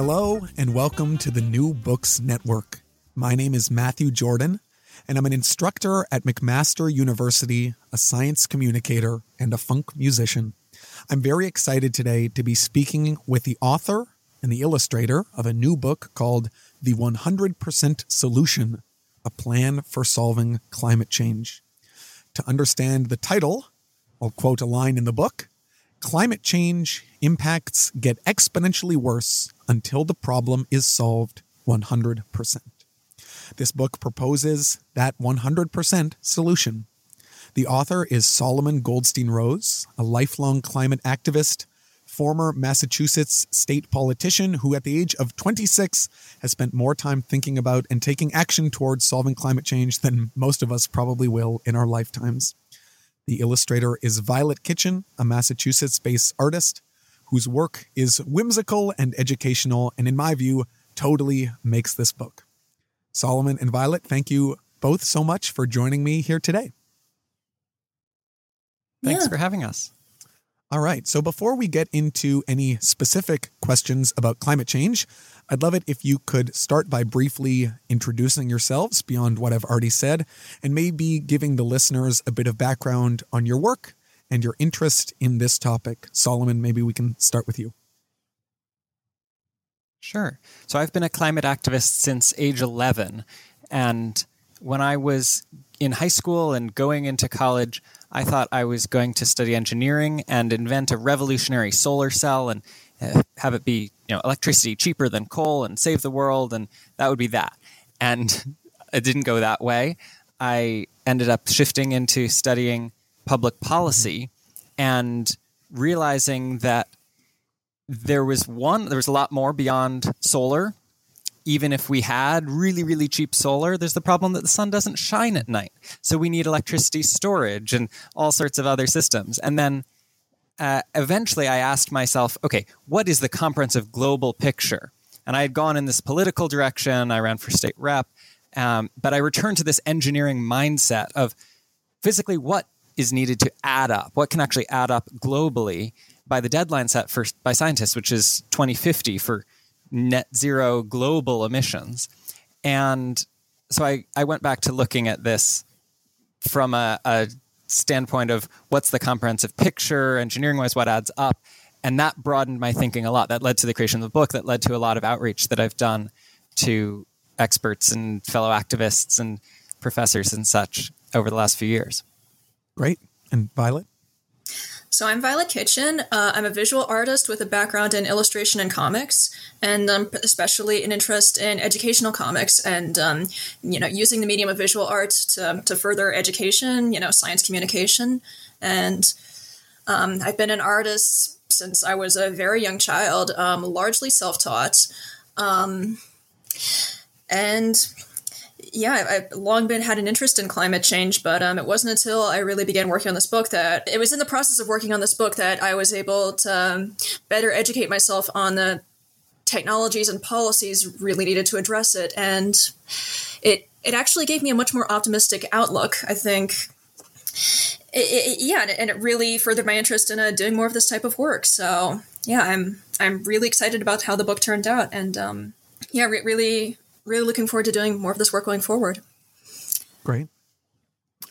Hello, and welcome to the New Books Network. My name is Matthew Jordan, and I'm an instructor at McMaster University, a science communicator, and a funk musician. I'm very excited today to be speaking with the author and the illustrator of a new book called The 100% Solution A Plan for Solving Climate Change. To understand the title, I'll quote a line in the book Climate change impacts get exponentially worse until the problem is solved 100%. This book proposes that 100% solution. The author is Solomon Goldstein Rose, a lifelong climate activist, former Massachusetts state politician who, at the age of 26, has spent more time thinking about and taking action towards solving climate change than most of us probably will in our lifetimes. The illustrator is Violet Kitchen, a Massachusetts based artist whose work is whimsical and educational, and in my view, totally makes this book. Solomon and Violet, thank you both so much for joining me here today. Thanks yeah. for having us. All right. So before we get into any specific questions about climate change, I'd love it if you could start by briefly introducing yourselves beyond what I've already said, and maybe giving the listeners a bit of background on your work and your interest in this topic. Solomon, maybe we can start with you. Sure. So I've been a climate activist since age 11. And when I was in high school and going into college, I thought I was going to study engineering and invent a revolutionary solar cell and Uh, have it be you know electricity cheaper than coal and save the world and that would be that. And it didn't go that way. I ended up shifting into studying public policy and realizing that there was one there was a lot more beyond solar. Even if we had really really cheap solar there's the problem that the sun doesn't shine at night. So we need electricity storage and all sorts of other systems. And then uh, eventually I asked myself, okay, what is the comprehensive global picture? And I had gone in this political direction. I ran for state rep, um, but I returned to this engineering mindset of physically what is needed to add up, what can actually add up globally by the deadline set for by scientists, which is 2050 for net zero global emissions. And so I, I went back to looking at this from a, a standpoint of what's the comprehensive picture, engineering wise, what adds up. And that broadened my thinking a lot. That led to the creation of the book, that led to a lot of outreach that I've done to experts and fellow activists and professors and such over the last few years. Great. And Violet? So I'm Violet Kitchen. Uh, I'm a visual artist with a background in illustration and comics, and um, especially an interest in educational comics and um, you know using the medium of visual art to, to further education, you know, science communication. And um, I've been an artist since I was a very young child, um, largely self-taught, um, and yeah, I've long been had an interest in climate change, but um, it wasn't until I really began working on this book that it was in the process of working on this book that I was able to um, better educate myself on the technologies and policies really needed to address it, and it it actually gave me a much more optimistic outlook. I think. It, it, yeah, and it really furthered my interest in uh, doing more of this type of work. So yeah, I'm I'm really excited about how the book turned out, and um, yeah, re- really really looking forward to doing more of this work going forward. Great.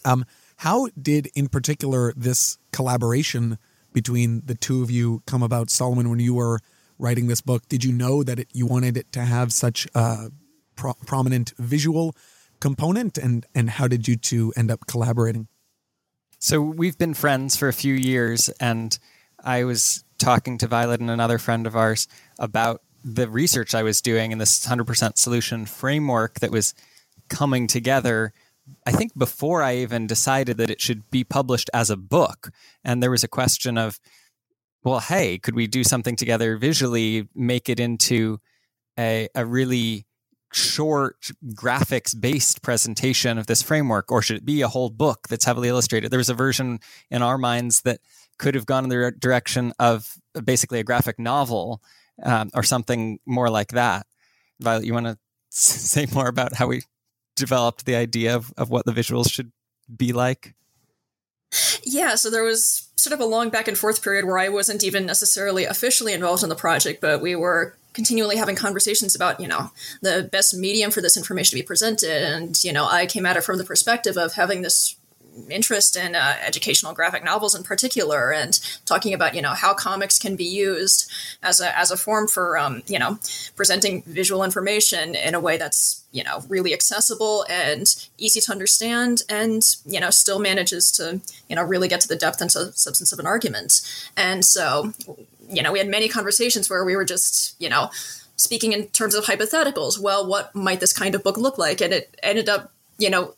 Um, how did, in particular, this collaboration between the two of you come about, Solomon, when you were writing this book? Did you know that it, you wanted it to have such a pro- prominent visual component, and and how did you two end up collaborating? So we've been friends for a few years, and I was talking to Violet and another friend of ours about the research I was doing in this 100% solution framework that was coming together, I think before I even decided that it should be published as a book. And there was a question of, well, hey, could we do something together visually, make it into a, a really short graphics based presentation of this framework, or should it be a whole book that's heavily illustrated? There was a version in our minds that could have gone in the direction of basically a graphic novel um, or something more like that. Violet, you want to say more about how we developed the idea of, of what the visuals should be like? Yeah, so there was sort of a long back and forth period where I wasn't even necessarily officially involved in the project, but we were continually having conversations about, you know, the best medium for this information to be presented. And, you know, I came at it from the perspective of having this interest in uh, educational graphic novels in particular and talking about you know how comics can be used as a as a form for um, you know presenting visual information in a way that's you know really accessible and easy to understand and you know still manages to you know really get to the depth and substance of an argument. And so you know we had many conversations where we were just you know speaking in terms of hypotheticals. Well what might this kind of book look like? And it ended up you know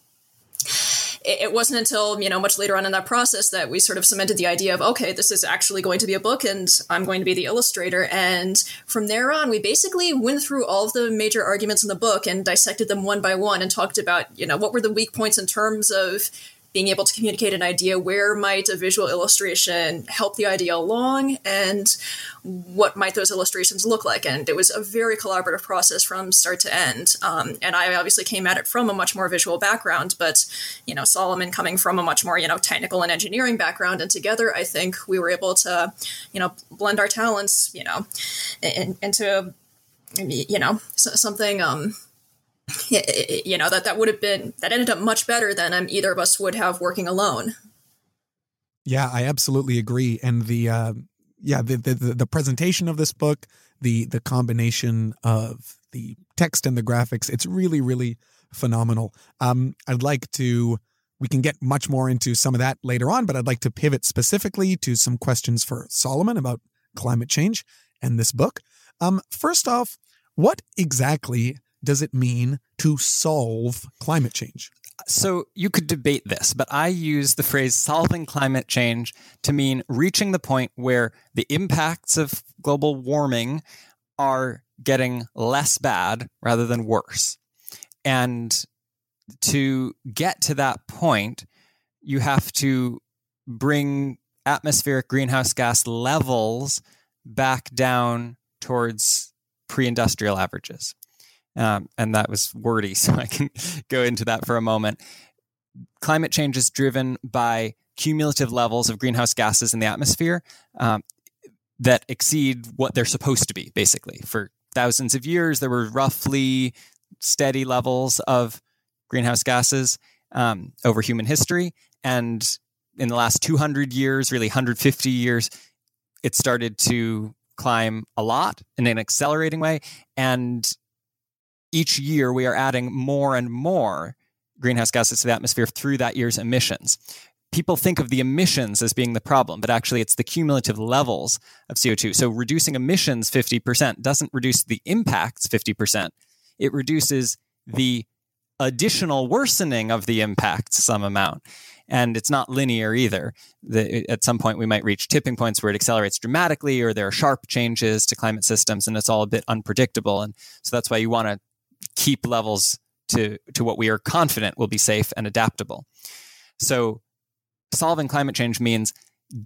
it, wasn't until you know much later on in that process that we sort of cemented the idea of okay this is actually going to be a book and i'm going to be the illustrator. And from there on we basically went through all of the major arguments in the book and dissected them one by one and talked about you know what were the weak points in terms of being able to communicate an idea where might a visual illustration help the idea along and what might those illustrations look like. And it was a very collaborative process from start to end. Um, and i obviously came at it from a much more visual background but you know solomon coming from a much more you know technical and engineering background and together i think we were able to you know blend our talents you know in, into you know something um you know that that would have been that ended up much better than um, either of us would have working alone. Yeah i absolutely agree. And the uh, yeah the, the the presentation of this book the the combination of the text and the graphics it's really really phenomenal. Um i'd like to we can get much more into some of that later on but i'd like to pivot specifically to some questions for solomon about climate change and this book. Um first off what exactly does it mean to solve climate change? So you could debate this, but I use the phrase solving climate change to mean reaching the point where the impacts of global warming are getting less bad rather than worse. And to get to that point, you have to bring atmospheric greenhouse gas levels back down towards pre industrial averages. Um, and that was wordy, so I can go into that for a moment. Climate change is driven by cumulative levels of greenhouse gases in the atmosphere um, that exceed what they're supposed to be, basically. For thousands of years, there were roughly steady levels of greenhouse gases um, over human history. And in the last 200 years, really 150 years, it started to climb a lot in an accelerating way. And each year we are adding more and more greenhouse gases to the atmosphere through that year's emissions. People think of the emissions as being the problem, but actually it's the cumulative levels of CO2. So reducing emissions 50% doesn't reduce the impacts 50%. It reduces the additional worsening of the impacts some amount. And it's not linear either. The, at some point, we might reach tipping points where it accelerates dramatically, or there are sharp changes to climate systems, and it's all a bit unpredictable. And so that's why you want to keep levels to, to what we are confident will be safe and adaptable. So, solving climate change means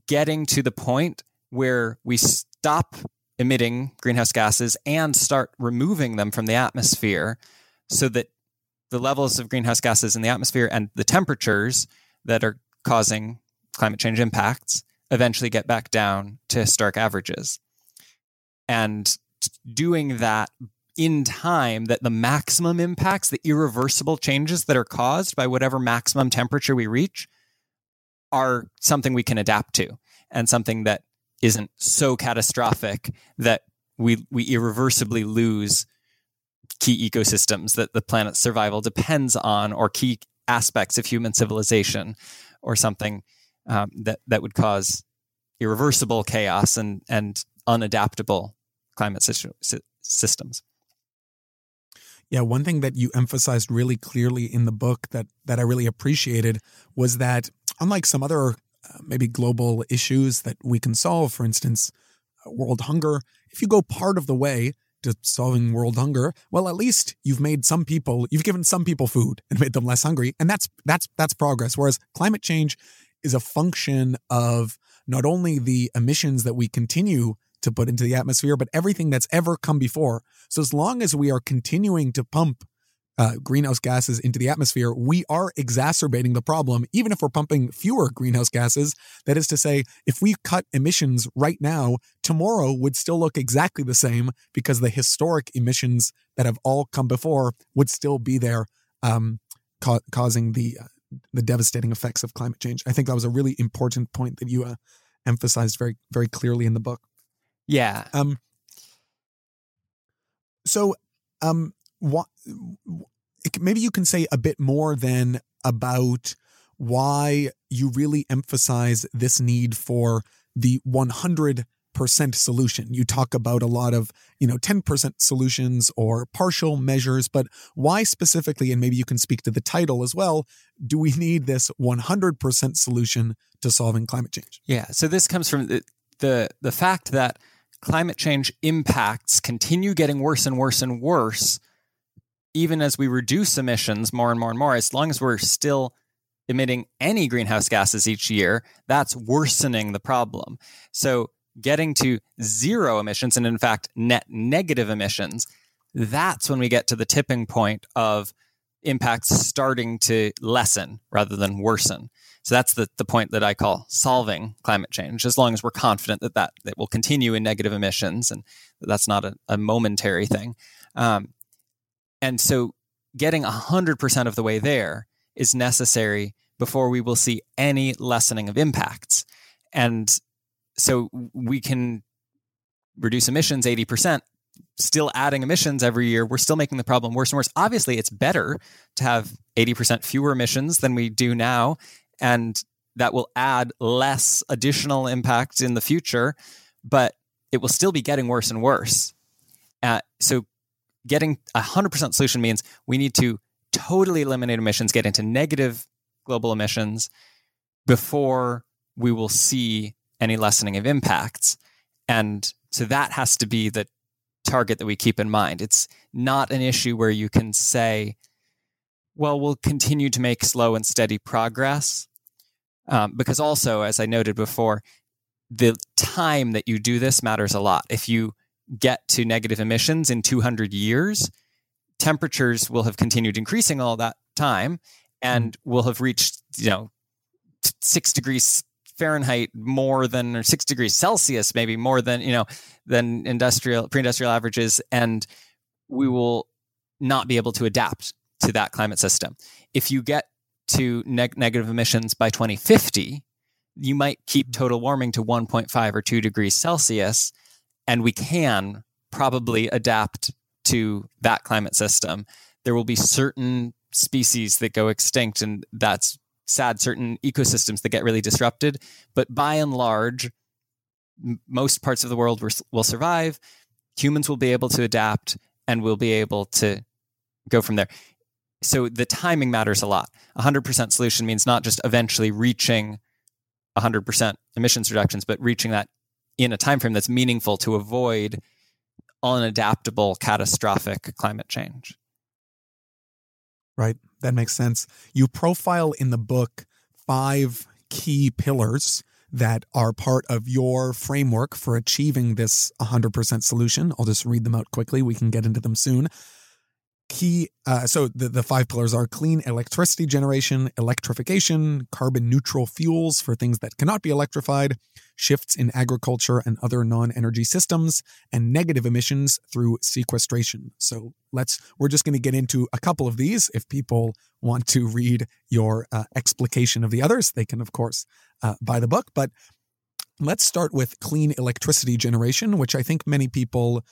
getting to the point where we stop emitting greenhouse gases and start removing them from the atmosphere so that the levels of greenhouse gases in the atmosphere and the temperatures that are causing climate change impacts eventually get back down to historic averages. And doing that in time that the maximum impacts, the irreversible changes that are caused by whatever maximum temperature we reach, are something we can adapt to and something that isn't so catastrophic that we we irreversibly lose key ecosystems that the planet's survival depends on or key aspects of human civilization or something um, that that would cause irreversible chaos and and unadaptable climate systems. Yeah, one thing that you emphasized really clearly in the book that that I really appreciated was that unlike some other uh, maybe global issues that we can solve, for instance, uh, world hunger, if you go part of the way to solving world hunger, well, at least you've made some people, you've given some people food and made them less hungry, and that's that's that's progress. Whereas climate change is a function of not only the emissions that we continue to put into the atmosphere, but everything that's ever come before. So as long as we are continuing to pump uh, greenhouse gases into the atmosphere, we are exacerbating the problem, even if we're pumping fewer greenhouse gases. That is to say, if we cut emissions right now, tomorrow would still look exactly the same because the historic emissions that have all come before would still be there, um, ca- causing the uh, the devastating effects of climate change. I think that was a really important point that you uh, emphasized very very clearly in the book. Yeah. Um. So, um, what maybe you can say a bit more then about why you really emphasize this need for the 100% solution. You talk about a lot of, you know, 10% solutions or partial measures, but why specifically, and maybe you can speak to the title as well, do we need this 100% solution to solving climate change? Yeah. So this comes from the, the, the fact that climate change impacts continue getting worse and worse and worse even as we reduce emissions more and more and more, as long as we're still emitting any greenhouse gases each year, that's worsening the problem. So, getting to zero emissions, and in fact, net negative emissions, that's when we get to the tipping point of impacts starting to lessen rather than worsen. So that's the, the point that I call solving climate change, as long as we're confident that that, that will continue in negative emissions and that's not a, a momentary thing. Um, and so getting 100% of the way there is necessary before we will see any lessening of impacts. And so we can reduce emissions 80%, still adding emissions every year. We're still making the problem worse and worse. Obviously, it's better to have 80% fewer emissions than we do now. And that will add less additional impact in the future, but it will still be getting worse and worse. Uh, so getting a 100% solution means we need to totally eliminate emissions, get into negative global emissions before we will see any lessening of impacts. And so that has to be the target that we keep in mind. It's not an issue where you can say, well, we'll continue to make slow and steady progress. Um, because also, as I noted before, the time that you do this matters a lot. If you get to negative emissions in 200 years, temperatures will have continued increasing all that time and hmm. will have reached, you know, six degrees Fahrenheit more than, or six degrees Celsius, maybe more than, you know, than industrial, pre industrial averages. And we will not be able to adapt to that climate system. If you get to neg- negative emissions by 2050, you might keep hmm. total warming to 1.5 or 2 degrees Celsius and we can probably adapt to that climate system. There will be certain species that go extinct, and that's sad, certain ecosystems that get really disrupted. But by and large, m- most parts of the world will survive. Humans will be able to adapt, and we'll be able to go from there. So the timing matters a lot. 100% solution means not just eventually reaching 100% emissions reductions, but reaching that in a time frame that's meaningful to avoid unadaptable catastrophic climate change. Right. That makes sense. You profile in the book five key pillars that are part of your framework for achieving this 100% solution. I'll just read them out quickly. We can get into them soon key uh, so the, the five pillars are clean electricity generation electrification carbon neutral fuels for things that cannot be electrified shifts in agriculture and other non-energy systems and negative emissions through sequestration. So let's we're just going to get into a couple of these. If people want to read your uh, explication of the others they can of course uh, buy the book. But Let's start with clean electricity generation, which I think many people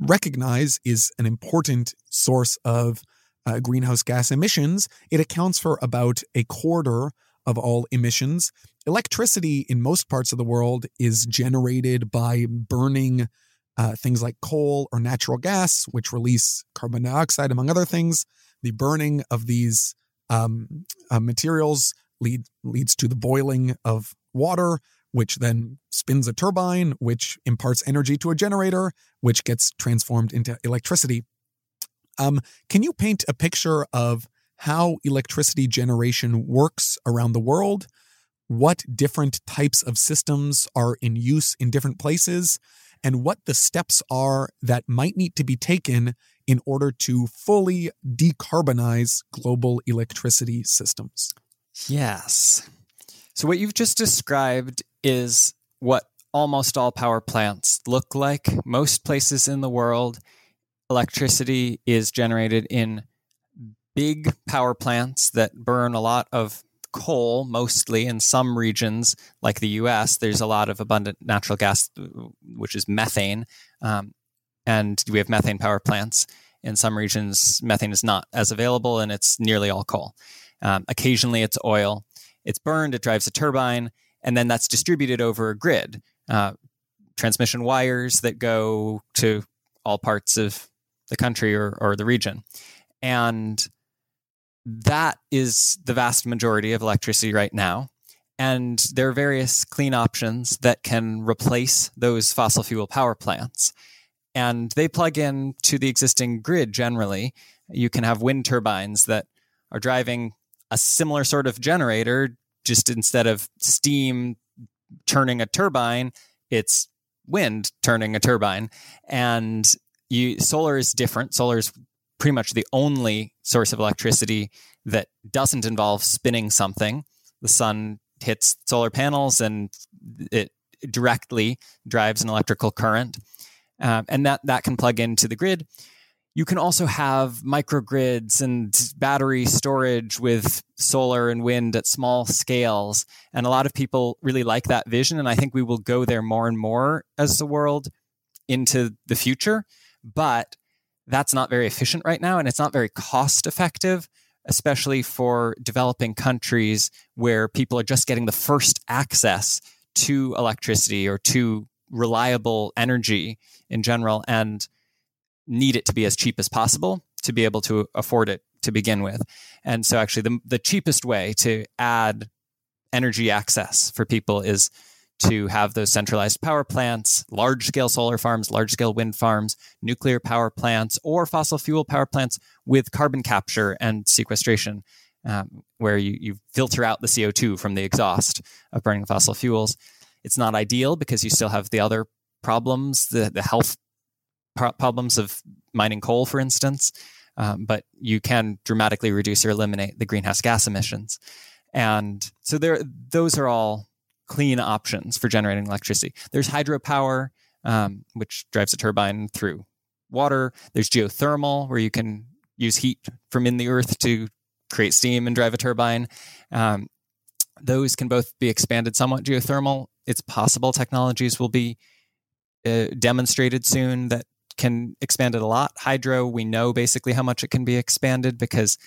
recognize is an important source of uh, greenhouse gas emissions. It accounts for about a quarter of all emissions. Electricity in most parts of the world is generated by burning uh, things like coal or natural gas, which release carbon dioxide, among other things. The burning of these um, uh, materials lead, leads to the boiling of water, which then spins a turbine, which imparts energy to a generator, which gets transformed into electricity. Um, can you paint a picture of how electricity generation works around the world? What different types of systems are in use in different places? And what the steps are that might need to be taken in order to fully decarbonize global electricity systems? Yes. So, what you've just described is what almost all power plants look like. Most places in the world, electricity is generated in big power plants that burn a lot of coal, mostly in some regions, like the US. There's a lot of abundant natural gas, which is methane. Um, and we have methane power plants. In some regions, methane is not as available and it's nearly all coal. Um, occasionally, it's oil. It's burned, it drives a turbine, and then that's distributed over a grid. Uh, transmission wires that go to all parts of the country or, or the region. And that is the vast majority of electricity right now. And there are various clean options that can replace those fossil fuel power plants. And they plug in to the existing grid generally. You can have wind turbines that are driving a similar sort of generator, just instead of steam turning a turbine, it's wind turning a turbine. And you, solar is different. Solar is pretty much the only source of electricity that doesn't involve spinning something. The sun hits solar panels and it directly drives an electrical current. Uh, and that, that can plug into the grid. You can also have microgrids and battery storage with solar and wind at small scales. And a lot of people really like that vision. And I think we will go there more and more as the world into the future. But that's not very efficient right now and it's not very cost effective especially for developing countries where people are just getting the first access to electricity or to reliable energy in general and need it to be as cheap as possible to be able to afford it to begin with. And so actually the the cheapest way to add energy access for people is to have those centralized power plants, large scale solar farms, large scale wind farms, nuclear power plants, or fossil fuel power plants with carbon capture and sequestration, um, where you, you filter out the CO2 from the exhaust of burning fossil fuels. It's not ideal because you still have the other problems, the, the health problems of mining coal, for instance, um, but you can dramatically reduce or eliminate the greenhouse gas emissions. And so there, those are all clean options for generating electricity. There's hydropower, um, which drives a turbine through water. There's geothermal, where you can use heat from in the earth to create steam and drive a turbine. Um, those can both be expanded somewhat. Geothermal, it's possible technologies will be uh, demonstrated soon that can expand it a lot. Hydro, we know basically how much it can be expanded because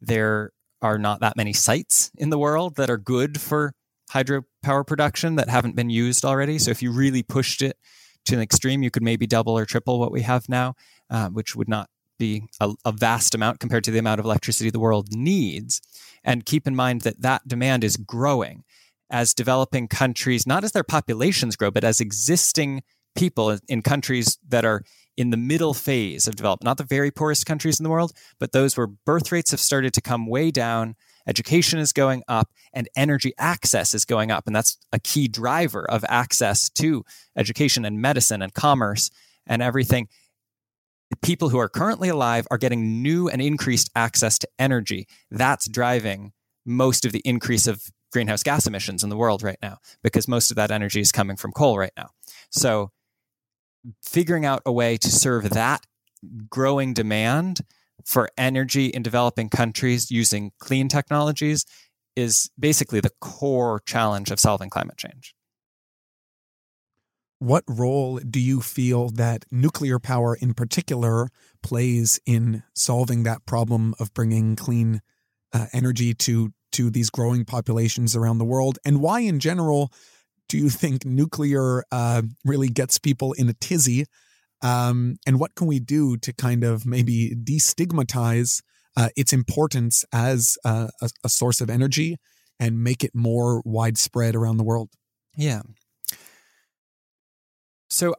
there are not that many sites in the world that are good for hydropower production that haven't been used already. So if you really pushed it to an extreme, you could maybe double or triple what we have now, uh, which would not be a, a, vast amount compared to the amount of electricity the world needs. And keep in mind that that demand is growing as developing countries, not as their populations grow, but as existing people in countries that are in the middle phase of development, not the very poorest countries in the world, but those where birth rates have started to come way down education is going up and energy access is going up. And that's a key driver of access to education and medicine and commerce and everything. People who are currently alive are getting new and increased access to energy. That's driving most of the increase of greenhouse gas emissions in the world right now because most of that energy is coming from coal right now. So, figuring out a way to serve that growing demand for energy in developing countries using clean technologies is basically the core challenge of solving climate change. What role do you feel that nuclear power in particular plays in solving that problem of bringing clean uh, energy to to these growing populations around the world and why in general do you think nuclear uh, really gets people in a tizzy um, and what can we do to kind of maybe destigmatize uh, its importance as a, a, a source of energy and make it more widespread around the world? Yeah. So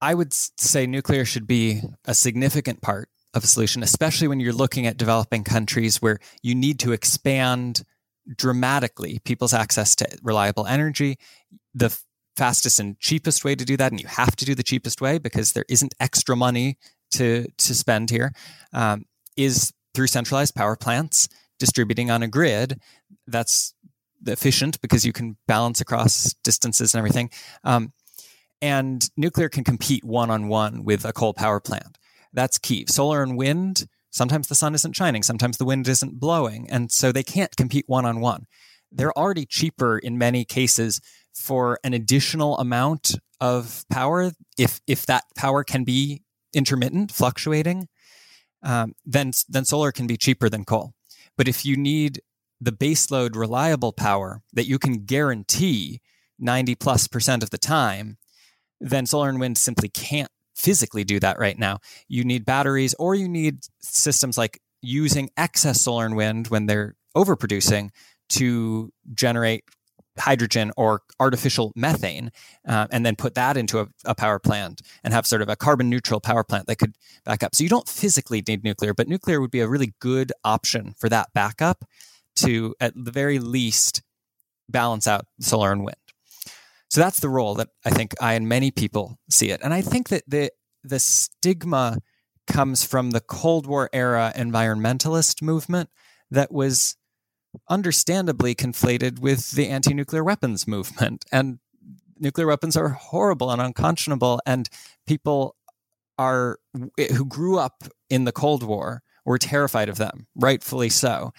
I would say nuclear should be a significant part of a solution, especially when you're looking at developing countries where you need to expand dramatically people's access to reliable energy. The fastest and cheapest way to do that. And you have to do the cheapest way because there isn't extra money to to spend here um, is through centralized power plants distributing on a grid. That's efficient because you can balance across distances and everything. Um, and nuclear can compete one on one with a coal power plant. That's key. Solar and wind, sometimes the sun isn't shining, sometimes the wind isn't blowing. And so they can't compete one on one. They're already cheaper in many cases for an additional amount of power if if that power can be intermittent, fluctuating. Um, then then solar can be cheaper than coal. But if you need the baseload reliable power that you can guarantee 90 plus percent of the time, then solar and wind simply can't physically do that right now. You need batteries or you need systems like using excess solar and wind when they're overproducing to generate hydrogen or artificial methane uh, and then put that into a, a, power plant and have sort of a carbon neutral power plant that could back up. So you don't physically need nuclear, but nuclear would be a really good option for that backup to, at the very least, balance out solar and wind. So that's the role that I think I and many people see it. And I think that the the stigma comes from the Cold War era environmentalist movement that was understandably conflated with the anti-nuclear weapons movement and nuclear weapons are horrible and unconscionable and people are who grew up in the Cold War were terrified of them, rightfully so.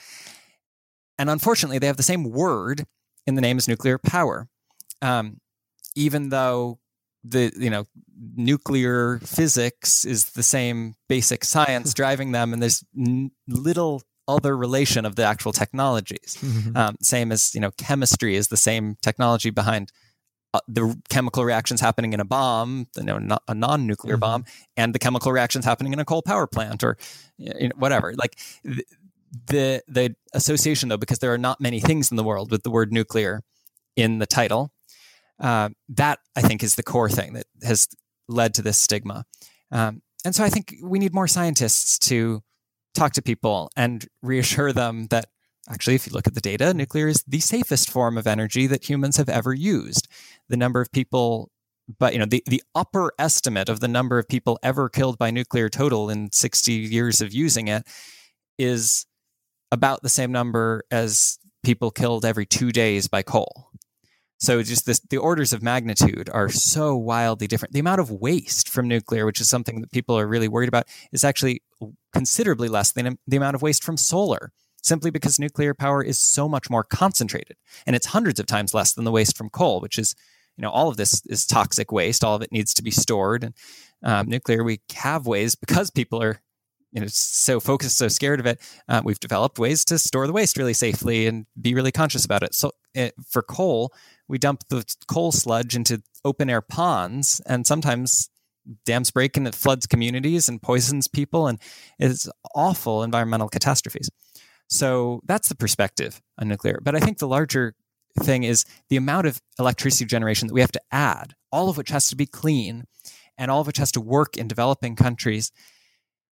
And unfortunately, they have the same word in the name as nuclear power um, even though the you know nuclear physics is the same basic science driving them, and there's n- little other relation of the actual technologies. Mm-hmm. Um, same as you know, chemistry is the same technology behind uh, the chemical reactions happening in a bomb, you know, not a non-nuclear mm-hmm. bomb, and the chemical reactions happening in a coal power plant or you know, whatever. Like the the association, though, because there are not many things in the world with the word nuclear in the title, uh, that I think is the core thing that has led to this stigma. Um, and so I think we need more scientists to talk to people and reassure them that actually, if you look at the data, nuclear is the safest form of energy that humans have ever used. The number of people, but you know, the, the upper estimate of the number of people ever killed by nuclear total in 60 years of using it is about the same number as people killed every two days by coal. So just this, the orders of magnitude are so wildly different. The amount of waste from nuclear, which is something that people are really worried about, is actually considerably less than the amount of waste from solar, simply because nuclear power is so much more concentrated, and it's hundreds of times less than the waste from coal, which is, you know, all of this is toxic waste. All of it needs to be stored. And um, nuclear, we have ways because people are you know so focused so scared of it uh, we've developed ways to store the waste really safely and be really conscious about it so eh, for coal we dump the coal sludge into open air ponds, and sometimes dams break and it floods communities and poisons people, and it's awful environmental catastrophes. So that's the perspective on nuclear. But I think the larger thing is the amount of electricity generation that we have to add, all of which has to be clean and all of which has to work in developing countries.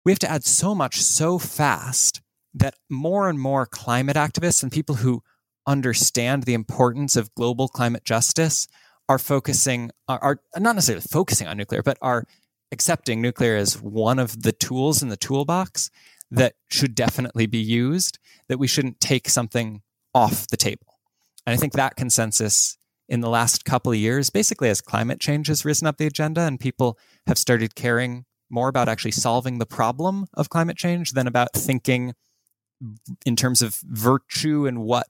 We have to add so much so fast that more and more climate activists and people who understand the importance of global climate justice are focusing are, are, not necessarily focusing on nuclear but are accepting nuclear as one of the tools in the toolbox that should definitely be used that we shouldn't take something off the table. And i think that consensus in the last couple of years basically as climate change has risen up the agenda and people have started caring more about actually solving the problem of climate change than about thinking in terms of virtue and what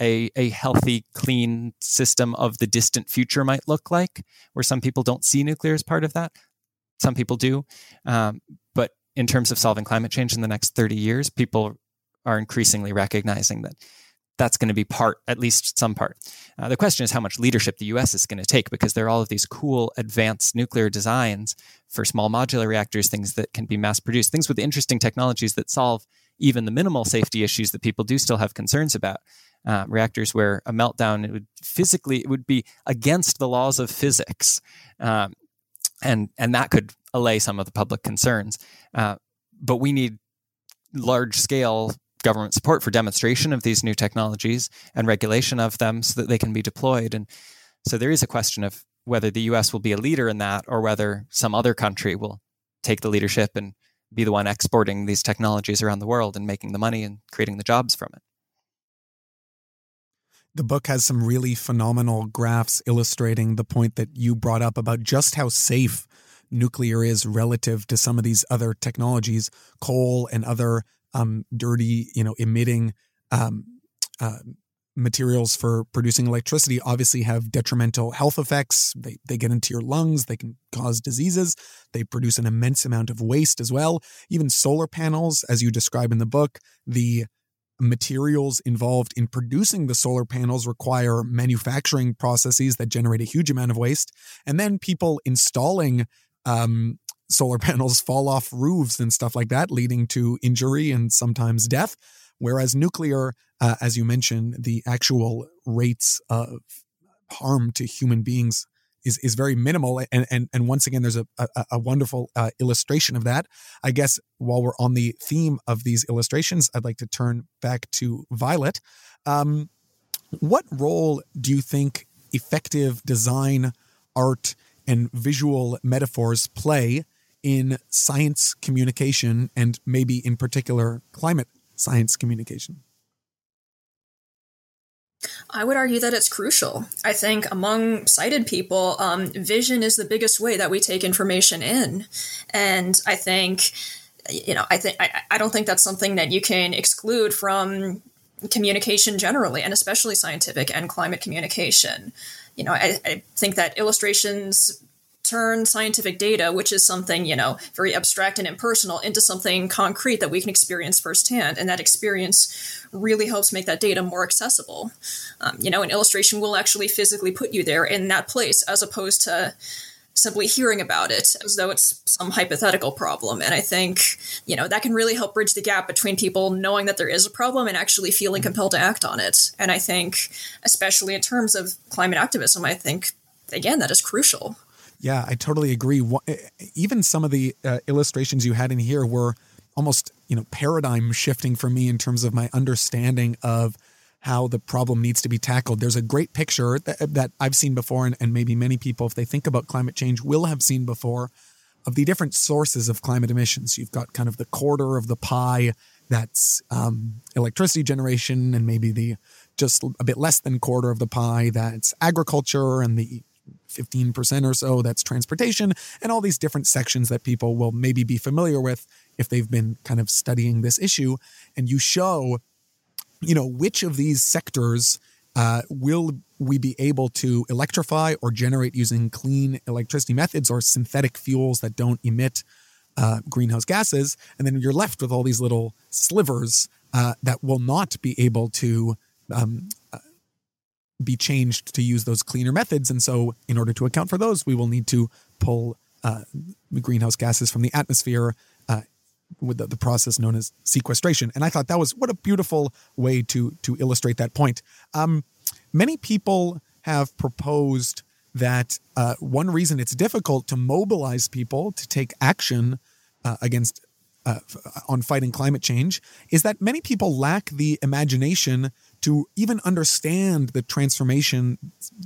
a, a healthy, clean system of the distant future might look like, where some people don't see nuclear as part of that. Some people do. Um, but in terms of solving climate change in the next 30 years, people are increasingly recognizing that that's going to be part, at least some part. Uh, the question is how much leadership the US is going to take because there are all of these cool advanced nuclear designs for small modular reactors, things that can be mass produced, things with interesting technologies that solve even the minimal safety issues that people do still have concerns about uh, reactors where a meltdown it would physically it would be against the laws of physics, um, and and that could allay some of the public concerns. Uh, but we need large scale government support for demonstration of these new technologies and regulation of them so that they can be deployed. And so there is a question of whether the U.S. will be a leader in that or whether some other country will take the leadership and be the one exporting these technologies around the world and making the money and creating the jobs from it. The book has some really phenomenal graphs illustrating the point that you brought up about just how safe nuclear is relative to some of these other technologies, coal and other um, dirty, you know, emitting um, uh, materials for producing electricity obviously have detrimental health effects. They, they get into your lungs, they can cause diseases, they produce an immense amount of waste as well. Even solar panels, as you describe in the book, the materials involved in producing the solar panels require manufacturing processes that generate a huge amount of waste. And then people installing um, solar panels fall off roofs and stuff like that, leading to injury and sometimes death. Whereas nuclear, uh, as you mentioned, the actual rates of harm to human beings is is very minimal. And and and once again, there's a a, a wonderful uh, illustration of that. I guess while we're on the theme of these illustrations, I'd like to turn back to Violet. Um, what role do you think effective design, art, and visual metaphors play in science communication, and maybe in particular climate science communication? I would argue that it's crucial. I think among sighted people, um, vision is the biggest way that we take information in, and I think, you know, I think I, don't think that's something that you can exclude from communication generally, and especially scientific and climate communication. You know, I, I think that illustrations turn scientific data, which is something, you know, very abstract and impersonal, into something concrete that we can experience firsthand. And that experience really helps make that data more accessible. Um, you know, an illustration will actually physically put you there in that place as opposed to simply hearing about it as though it's some hypothetical problem. And I think, you know, that can really help bridge the gap between people knowing that there is a problem and actually feeling compelled to act on it. And I think, especially in terms of climate activism, I think, again, that is crucial. Yeah, I totally agree. Even some of the uh, illustrations you had in here were almost, you know, paradigm shifting for me in terms of my understanding of how the problem needs to be tackled. There's a great picture that, that I've seen before, and, and maybe many people, if they think about climate change, will have seen before of the different sources of climate emissions. You've got kind of the quarter of the pie that's um, electricity generation, and maybe the just a bit less than quarter of the pie that's agriculture, and the 15% or so that's transportation, and all these different sections that people will maybe be familiar with if they've been kind of studying this issue. And you show, you know, which of these sectors uh, will we be able to electrify or generate using clean electricity methods or synthetic fuels that don't emit uh, greenhouse gases? And then you're left with all these little slivers uh, that will not be able to um, be changed to use those cleaner methods. And so, in order to account for those, we will need to pull uh, greenhouse gases from the atmosphere uh, with the, the, process known as sequestration. And I thought that was what a beautiful way to to illustrate that point. Um, many people have proposed that uh, one reason it's difficult to mobilize people to take action uh, against uh, on fighting climate change is that many people lack the imagination to even understand the transformation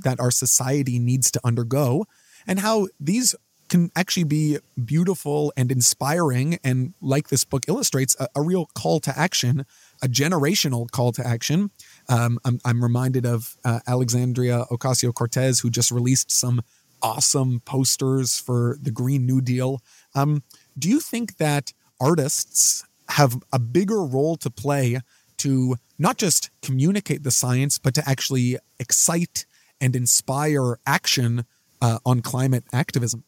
that our society needs to undergo and how these can actually be beautiful and inspiring and like this book illustrates a, a real call to action a generational call to action. Um, I'm, I'm, reminded of uh, alexandria ocasio-cortez who just released some awesome posters for the green new deal. Um, do you think that artists have a bigger role to play to not just communicate the science, but to actually excite and inspire action uh, on climate activism.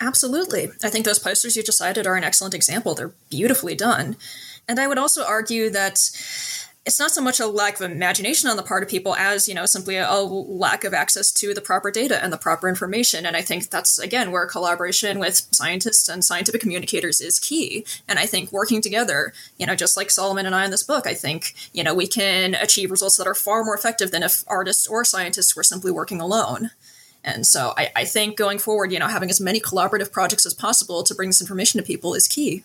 Absolutely. I think those posters you just cited are an excellent example. They're beautifully done. And I would also argue that it's not so much a lack of imagination on the part of people as you know simply a, a, lack of access to the proper data and the proper information. And i think that's again where collaboration with scientists and scientific communicators is key. And i think working together you know just like solomon and i in this book i think you know we can achieve results that are far more effective than if artists or scientists were simply working alone. And so I, I think going forward you know having as many collaborative projects as possible to bring this information to people is key.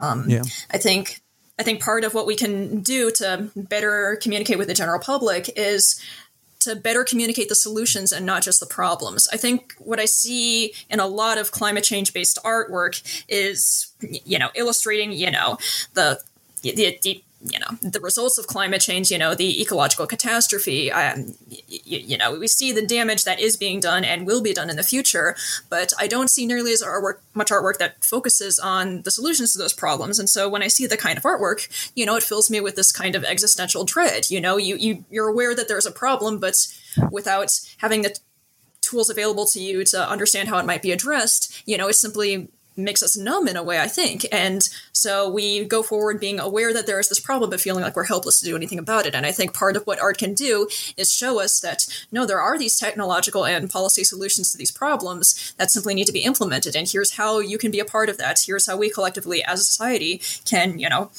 Um, yeah. i think I think part of what we can do to better communicate with the general public is to better communicate the solutions and not just the problems. I think what I see in a lot of climate change based artwork is, you know, illustrating, you know, the the, the you know the results of climate change you know the ecological catastrophe um, you, you, know we see the damage that is being done and will be done in the future but i don't see nearly as artwork, much artwork that focuses on the solutions to those problems. And so when i see the kind of artwork you know it fills me with this kind of existential dread. You know you, you you're aware that there's a problem but without having the tools available to you to understand how it might be addressed you know it's simply makes us numb in a way, I think. And so we go forward being aware that there is this problem, but feeling like we're helpless to do anything about it. And I think part of what art can do is show us that no, there are these technological and policy solutions to these problems that simply need to be implemented. And here's how you can be a part of that. Here's how we collectively as a society can, you know,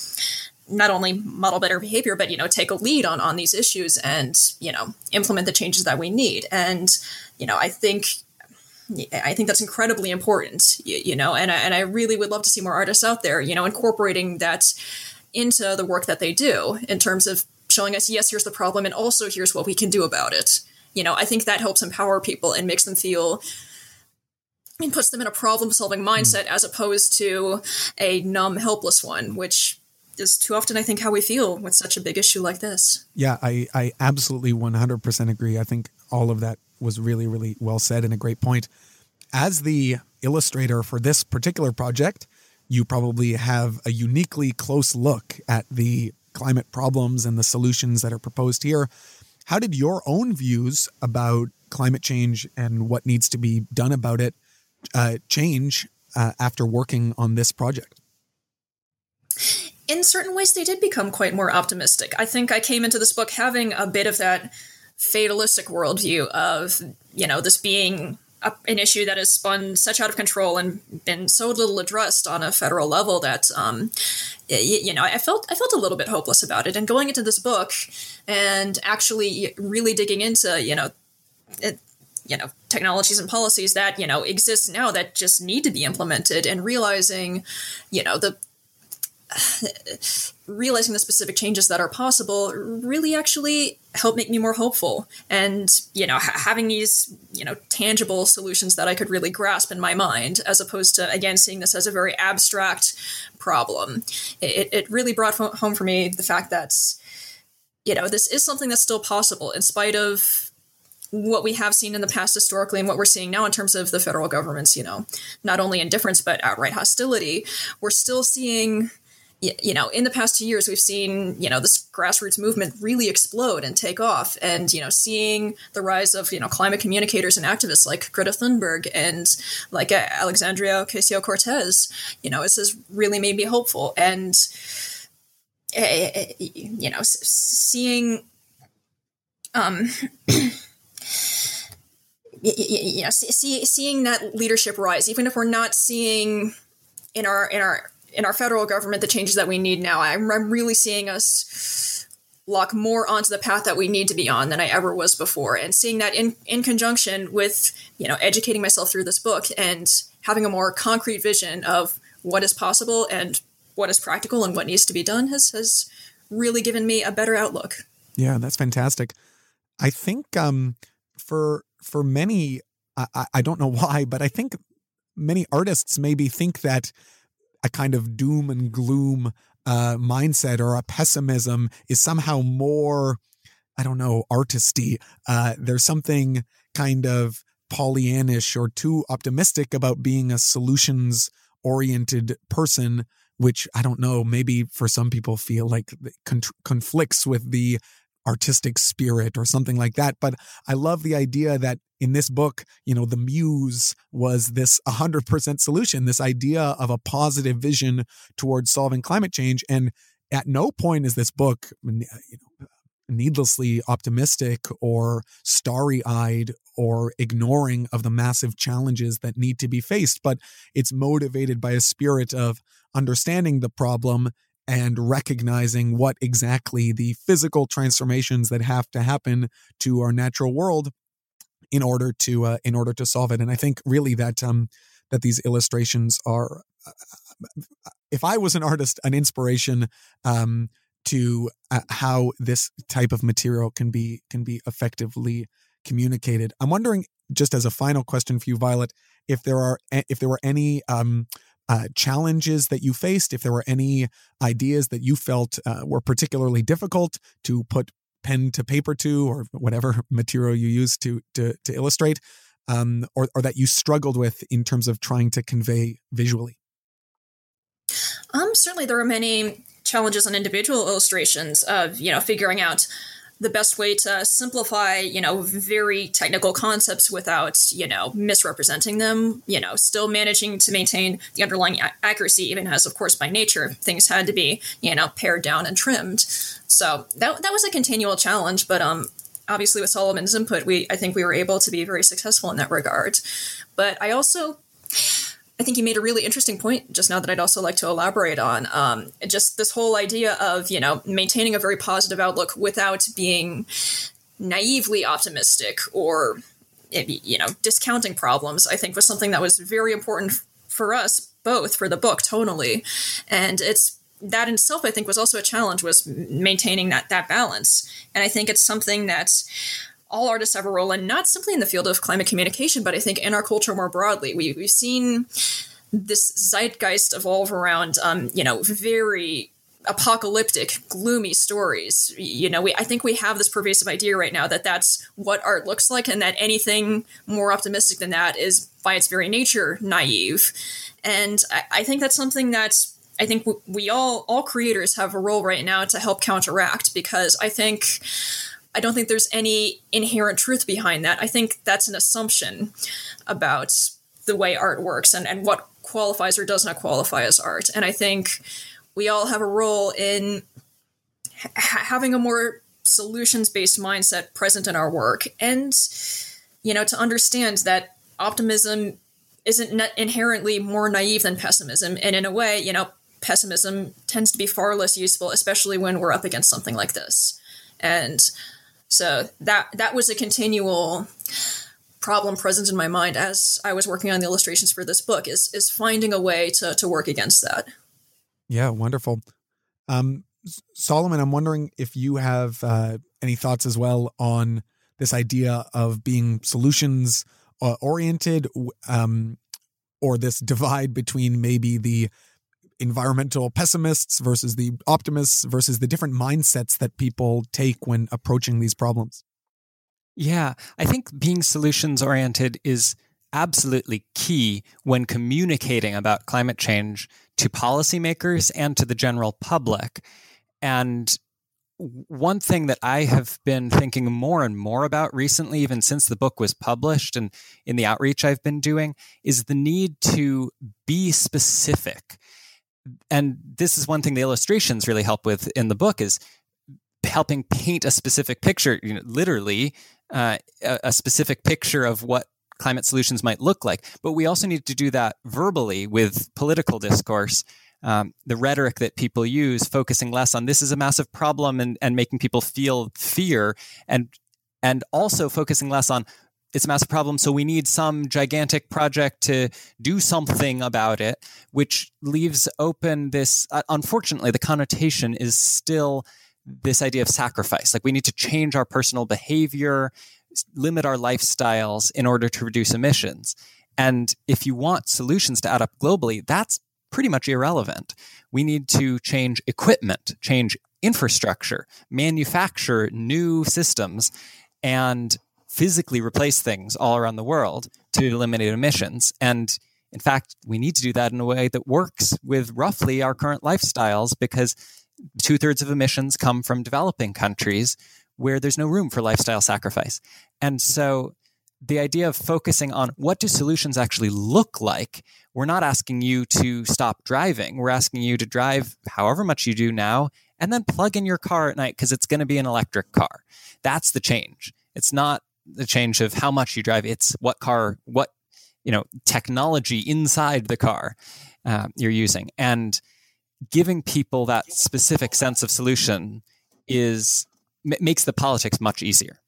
not only model better behavior, but you know, take a lead on on these issues and you know, implement the changes that we need. And you know, I think I think that's incredibly important, you, you, know, and I, and I really would love to see more artists out there, you know, incorporating that into the work that they do in terms of showing us, yes, here's the problem, and also here's what we can do about it. You know, I think that helps empower people and makes them feel and puts them in a problem solving mindset mm. as opposed to a numb, helpless one, which is too often, I think, how we feel with such a big issue like this. Yeah, I, I absolutely 100% agree. I think all of that was really, really well said and a great point. As the illustrator for this particular project, you probably have a uniquely close look at the climate problems and the solutions that are proposed here. How did your own views about climate change and what needs to be done about it uh, change uh, after working on this project? In certain ways, they did become quite more optimistic. I think I came into this book having a bit of that fatalistic worldview of you know this being a, an issue that has spun such out of control and been so little addressed on a federal level that um, you, you know I felt I felt a little bit hopeless about it. And going into this book and actually really digging into you know. It, you know technologies and policies that you know exist now that just need to be implemented and realizing you know the realizing the specific changes that are possible really actually helped make me more hopeful. And you know ha- having these you know tangible solutions that i could really grasp in my mind as opposed to again seeing this as a very abstract problem it, it really brought home for me the fact that you know this is something that's still possible in spite of what we have seen in the past historically and what we're seeing now in terms of the federal government's you know not only indifference but outright hostility. We're still seeing you know, in the past two years, we've seen, you know, this grassroots movement really explode and take off. And, you know, seeing the rise of, you know, climate communicators and activists like Greta Thunberg and like uh, Alexandria Ocasio Cortez, you know, this has really made me hopeful. And, uh, you know, seeing, um, you know, see, seeing that leadership rise, even if we're not seeing in our, in our, in our federal government the changes that we need now. I'm, I'm really seeing us lock more onto the path that we need to be on than I ever was before, and seeing that in in conjunction with you know educating myself through this book and having a more concrete vision of what is possible and what is practical and what needs to be done has has really given me a better outlook. Yeah, that's fantastic. I think um, for for many, I, I don't know why, but I think many artists maybe think that a kind of doom and gloom uh, mindset or a pessimism is somehow more, I don't know, artisty. Uh, there's something kind of Pollyannish or too optimistic about being a solutions oriented person, which I don't know, maybe for some people feel like con- conflicts with the artistic spirit or something like that. But I love the idea that in this book, you know, the muse was this 100% solution, this idea of a positive vision towards solving climate change. And at no point is this book, uh, you know, needlessly optimistic or starry eyed or ignoring of the massive challenges that need to be faced, but it's motivated by a spirit of understanding the problem and recognizing what exactly the physical transformations that have to happen to our natural world in order to uh, in order to solve it. And I think really that um, that these illustrations are, uh, if I was an artist, an inspiration um, to uh, how this type of material can be can be effectively communicated. I'm wondering, just as a final question for you, Violet, if there are if there were any um, uh, challenges that you faced, if there were any ideas that you felt uh, were particularly difficult to put pen to paper to, or whatever material you use to to, to illustrate, um, or, or that you struggled with in terms of trying to convey visually. Um, certainly, there are many challenges on individual illustrations of you know figuring out the best way to simplify, you know, very technical concepts without, you know, misrepresenting them, you know, still managing to maintain the underlying a- accuracy, even as, of course, by nature, things had to be, you know, pared down and trimmed. So that, that was a continual challenge, but, um, obviously with Solomon's input, we, I think we were able to be very successful in that regard. But I also, I think you made a really interesting point just now that I'd also like to elaborate on. Um, just this whole idea of you know maintaining a very positive outlook without being naively optimistic or you know discounting problems. I think was something that was very important for us both for the book tonally, and it's that in itself I think was also a challenge was maintaining that that balance. And I think it's something that's all artists have a role in, not simply in the field of climate communication, but I think in our culture more broadly. We, we've seen this zeitgeist evolve around, um, you know, very apocalyptic, gloomy stories. You know, we I think we have this pervasive idea right now that that's what art looks like, and that anything more optimistic than that is, by its very nature, naive. And I, I think that's something that's I think we all all creators have a role right now to help counteract because I think I don't think there's any inherent truth behind that. I think that's an assumption about the way art works and, and what qualifies or does not qualify as art. And I think we all have a role in ha- having a more solutions based mindset present in our work and, you know, to understand that optimism isn't inherently more naive than pessimism. And in a way, you know, pessimism tends to be far less useful, especially when we're up against something like this. And so that that was a continual problem present in my mind as I was working on the illustrations for this book is is finding a way to to work against that. Yeah, wonderful. Um, Solomon, I'm wondering if you have uh, any thoughts as well on this idea of being solutions uh, oriented, um, or this divide between maybe the environmental pessimists versus the optimists versus the different mindsets that people take when approaching these problems? Yeah, I think being solutions oriented is absolutely key when communicating about climate change to policymakers and to the general public. And one thing that I have been thinking more and more about recently, even since the book was published and in the outreach I've been doing, is the need to be specific and this is one thing the illustrations really help with in the book is helping paint a specific picture you know literally uh, a, a specific picture of what climate solutions might look like. But we also need to do that verbally with political discourse. Um, the rhetoric that people use focusing less on this is a massive problem and, and making people feel fear and and also focusing less on it's a massive problem. So we need some gigantic project to do something about it, which leaves open this. Uh, unfortunately, the connotation is still this idea of sacrifice. Like we need to change our personal behavior, limit our lifestyles in order to reduce emissions. And if you want solutions to add up globally, that's pretty much irrelevant. We need to change equipment, change infrastructure, manufacture new systems, and physically replace things all around the world to eliminate emissions. And in fact, we need to do that in a way that works with roughly our current lifestyles because two thirds of emissions come from developing countries where there's no room for lifestyle sacrifice. And so the idea of focusing on what do solutions actually look like we're not asking you to stop driving we're asking you to drive however much you do now and then plug in your car at night because it's going to be an electric car that's the change it's not the change of how much you drive. It's what car, what you know, technology inside the car uh, you're using, and giving people that specific sense of solution is m- makes the politics much easier.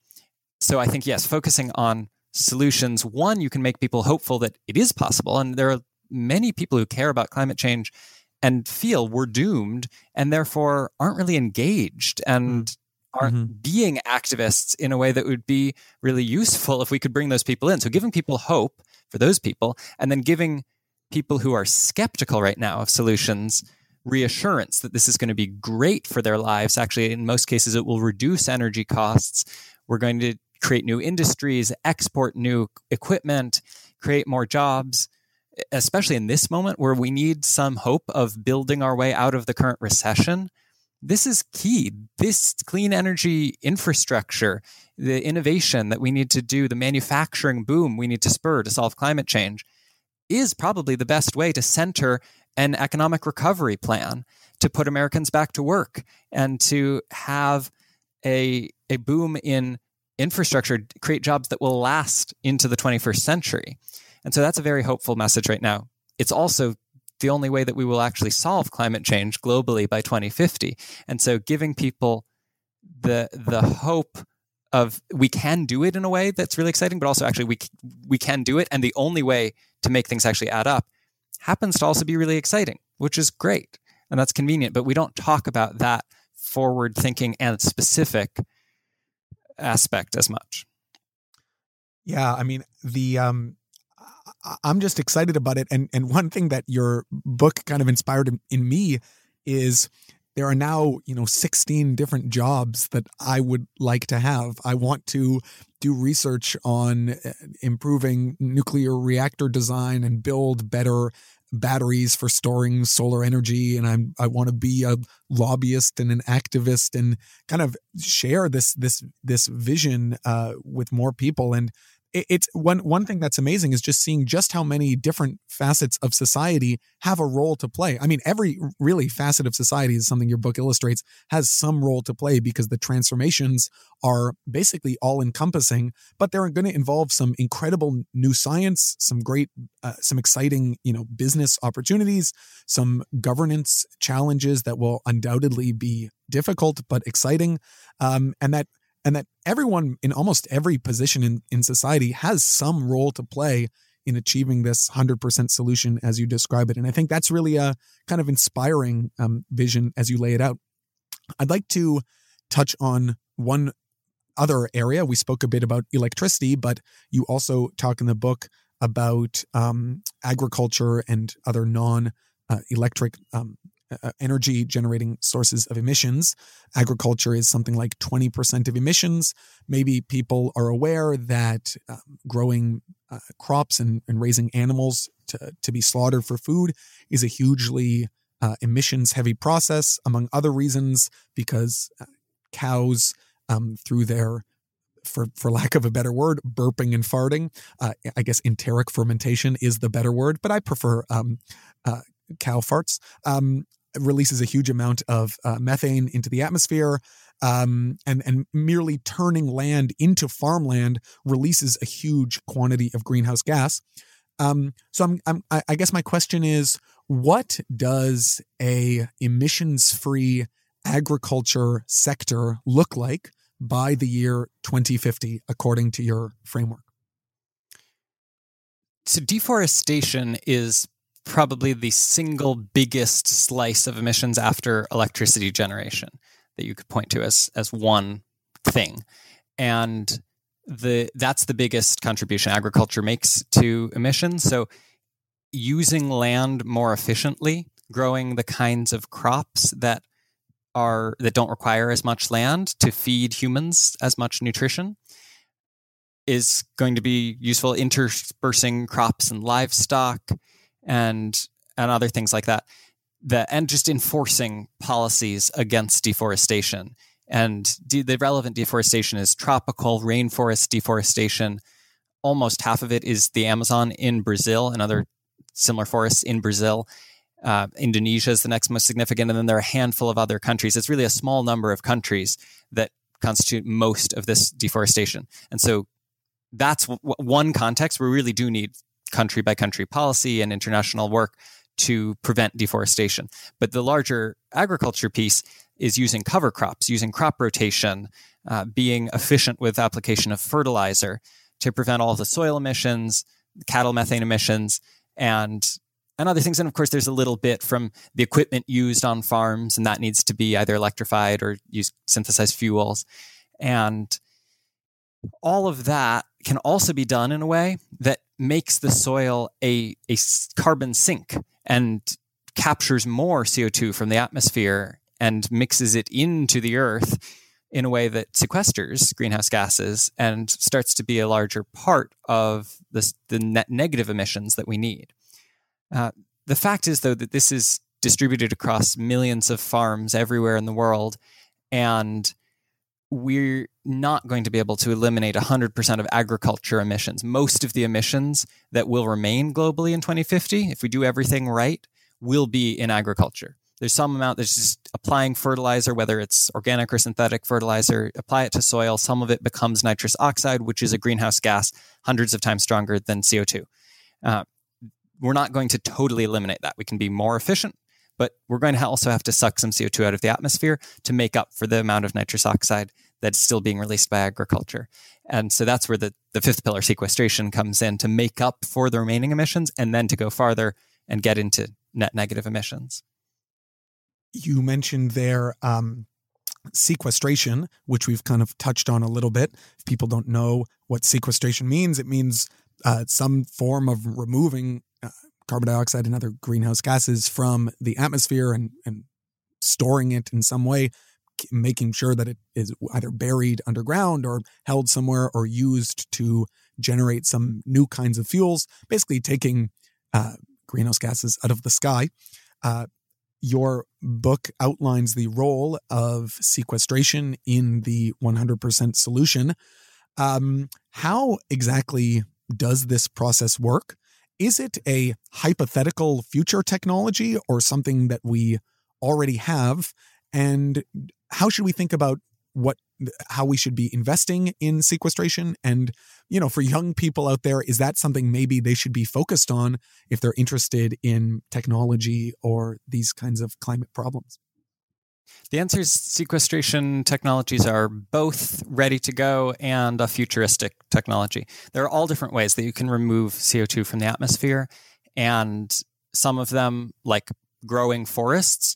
So I think yes, focusing on solutions. One, you can make people hopeful that it is possible, and there are many people who care about climate change and feel we're doomed and therefore aren't really engaged and mm-hmm. Aren't mm-hmm. being activists in a way that would be really useful if we could bring those people in. So giving people hope for those people and then giving people who are skeptical right now of solutions reassurance that this is going to be great for their lives. Actually, in most cases, it will reduce energy costs. We're going to create new industries, export new equipment, create more jobs, especially in this moment where we need some hope of building our way out of the current recession. This is key. This clean energy infrastructure, the innovation that we need to do, the manufacturing boom we need to spur to solve climate change is probably the best way to center an economic recovery plan to put Americans back to work and to have a, a boom in infrastructure, create jobs that will last into the 21st century. And so that's a very hopeful message right now. It's also the only way that we will actually solve climate change globally by 2050. And so giving people the the hope of we can do it in a way that's really exciting, but also actually we we can do it, and the only way to make things actually add up happens to also be really exciting, which is great and that's convenient. But we don't talk about that forward thinking and specific aspect as much. Yeah, I mean the um I'm just excited about it. And and one thing that your book kind of inspired in, in me is there are now, you know, 16 different jobs that I would like to have. I want to do research on uh, improving nuclear reactor design and build better batteries for storing solar energy. And I'm I want to be a lobbyist and an activist and kind of share this this this vision uh, with more people. And it's one one thing that's amazing is just seeing just how many different facets of society have a role to play. I mean, every really facet of society is something your book illustrates has some role to play because the transformations are basically all encompassing, but they're going to involve some incredible new science, some great, uh, some exciting, you know, business opportunities, some governance challenges that will undoubtedly be difficult but exciting, um, and that and that everyone in almost every position in, in society has some role to play in achieving this 100% solution as you describe it. And I think that's really a kind of inspiring um, vision as you lay it out. I'd like to touch on one other area. We spoke a bit about electricity, but you also talk in the book about um, agriculture and other non uh, electric um, uh, energy generating sources of emissions. Agriculture is something like 20% of emissions. Maybe people are aware that uh, growing uh, crops and, and, raising animals to, to be slaughtered for food is a hugely uh, emissions heavy process, among other reasons, because uh, cows, um, through their for for lack of a better word, burping and farting. Uh, I guess enteric fermentation is the better word, but I prefer um, uh, cow farts. Um, releases a huge amount of uh, methane into the atmosphere. Um, and and merely turning land into farmland releases a huge quantity of greenhouse gas. Um, so I'm, I'm I guess my question is, what does a emissions free agriculture sector look like by the year 2050, according to your framework? So deforestation is probably the single biggest slice of emissions after electricity generation that you could point to as as one thing. And the that's the biggest contribution agriculture makes to emissions. So using land more efficiently growing the kinds of crops that are that don't require as much land to feed humans as much nutrition is going to be useful. Interspersing crops and livestock and and other things like that. The, and just enforcing policies against deforestation. And de- the relevant deforestation is tropical rainforest deforestation. Almost half of it is the Amazon in Brazil and other similar forests in Brazil. Uh, Indonesia is the next most significant, and then there are a handful of other countries. It's really a small number of countries that constitute most of this deforestation. And so that's w- one context we really do need country by country policy and international work to prevent deforestation. But the larger agriculture piece is using cover crops, using crop rotation, uh, being efficient with application of fertilizer to prevent all the soil emissions, cattle methane emissions, and and other things. And of course, there's a little bit from the equipment used on farms, and that needs to be either electrified or use synthesized fuels. And all of that can also be done in a way that makes the soil a, a carbon sink and captures more CO2 from the atmosphere and mixes it into the earth in a way that sequesters greenhouse gases and starts to be a larger part of this, the net negative emissions that we need. Uh, the fact is, though, that this is distributed across millions of farms everywhere in the world, and we're not going to be able to eliminate 100% of agriculture emissions. Most of the emissions that will remain globally in 2050, if we do everything right, will be in agriculture. There's some amount that's just applying fertilizer, whether it's organic or synthetic fertilizer, apply it to soil. Some of it becomes nitrous oxide, which is a greenhouse gas hundreds of times stronger than CO2. Uh, we're not going to totally eliminate that. We can be more efficient, but we're going to also have to suck some CO2 out of the atmosphere to make up for the amount of nitrous oxide that's still being released by agriculture. And so that's where the, the fifth pillar sequestration comes in to make up for the remaining emissions and then to go farther and get into net negative emissions you mentioned there um, sequestration, which we've kind of touched on a little bit. If people don't know what sequestration means, it means uh, some form of removing uh, carbon dioxide and other greenhouse gases from the atmosphere and, and storing it in some way, making sure that it is either buried underground or held somewhere or used to generate some new kinds of fuels, basically taking uh, greenhouse gases out of the sky. Uh, your book outlines the role of sequestration in the 100% solution. Um, how exactly does this process work? Is it a hypothetical future technology or something that we already have? And how should we think about what how we should be investing in sequestration and you know for young people out there is that something maybe they should be focused on if they're interested in technology or these kinds of climate problems the answer is sequestration technologies are both ready to go and a futuristic technology. There are all different ways that you can remove CO2 from the atmosphere, and some of them, like growing forests,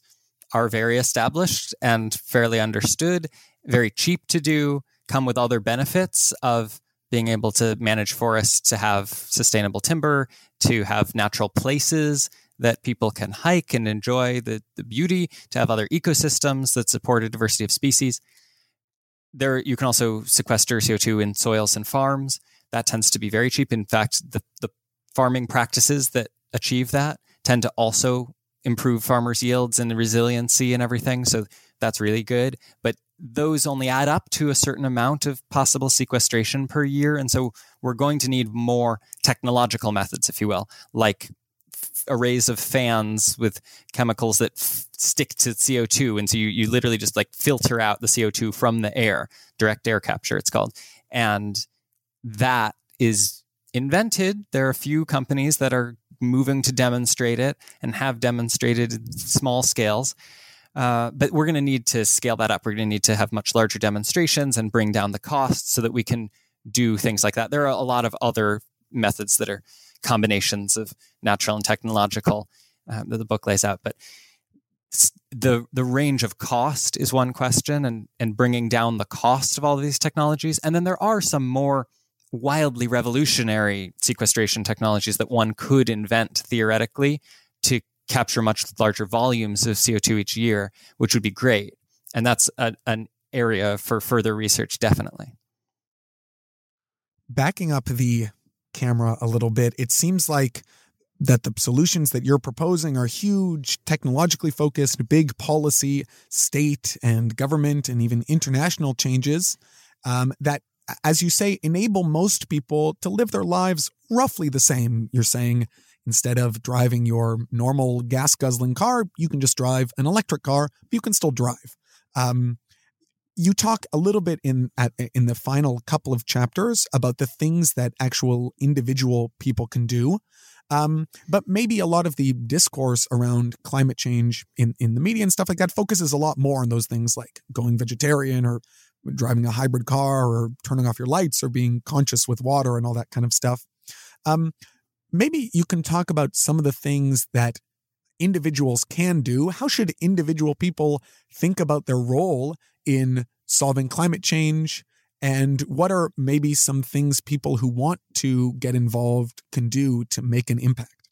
are very established and fairly understood very cheap to do, come with other benefits of being able to manage forests, to have sustainable timber, to have natural places that people can hike and enjoy the, the beauty, to have other ecosystems that support a diversity of species. There, you can also sequester CO2 in soils and farms. That tends to be very cheap. In fact, the, the farming practices that achieve that tend to also improve farmers' yields and resiliency and everything. So that's really good. But those only add up to a certain amount of possible sequestration per year. And so we're going to need more technological methods, if you will, like arrays of fans with chemicals that f- stick to CO2. And so you, you literally just like filter out the CO2 from the air, direct air capture, it's called. And that is invented. There are a few companies that are moving to demonstrate it and have demonstrated small scales. Uh, but we're going to need to scale that up. We're going to need to have much larger demonstrations and bring down the costs so that we can do things like that. There are a lot of other methods that are combinations of natural and technological uh, that the book lays out. But the the range of cost is one question, and and bringing down the cost of all of these technologies. And then there are some more wildly revolutionary sequestration technologies that one could invent theoretically to capture much larger volumes of CO2 each year, which would be great. And that's a, an area for further research, definitely. Backing up the camera a little bit, it seems like that the solutions that you're proposing are huge, technologically focused, big policy, state and government, and even international changes um, that, as you say, enable most people to live their lives roughly the same. You're saying Instead of driving your normal gas guzzling car, you can just drive an electric car, but you can still drive. Um, you talk a little bit in at, in the final couple of chapters about the things that actual individual people can do. Um, but maybe a lot of the discourse around climate change in, in the media and stuff like that focuses a lot more on those things like going vegetarian or driving a hybrid car or turning off your lights or being conscious with water and all that kind of stuff. Um, maybe you can talk about some of the things that individuals can do. How should individual people think about their role in solving climate change? And what are maybe some things people who want to get involved can do to make an impact?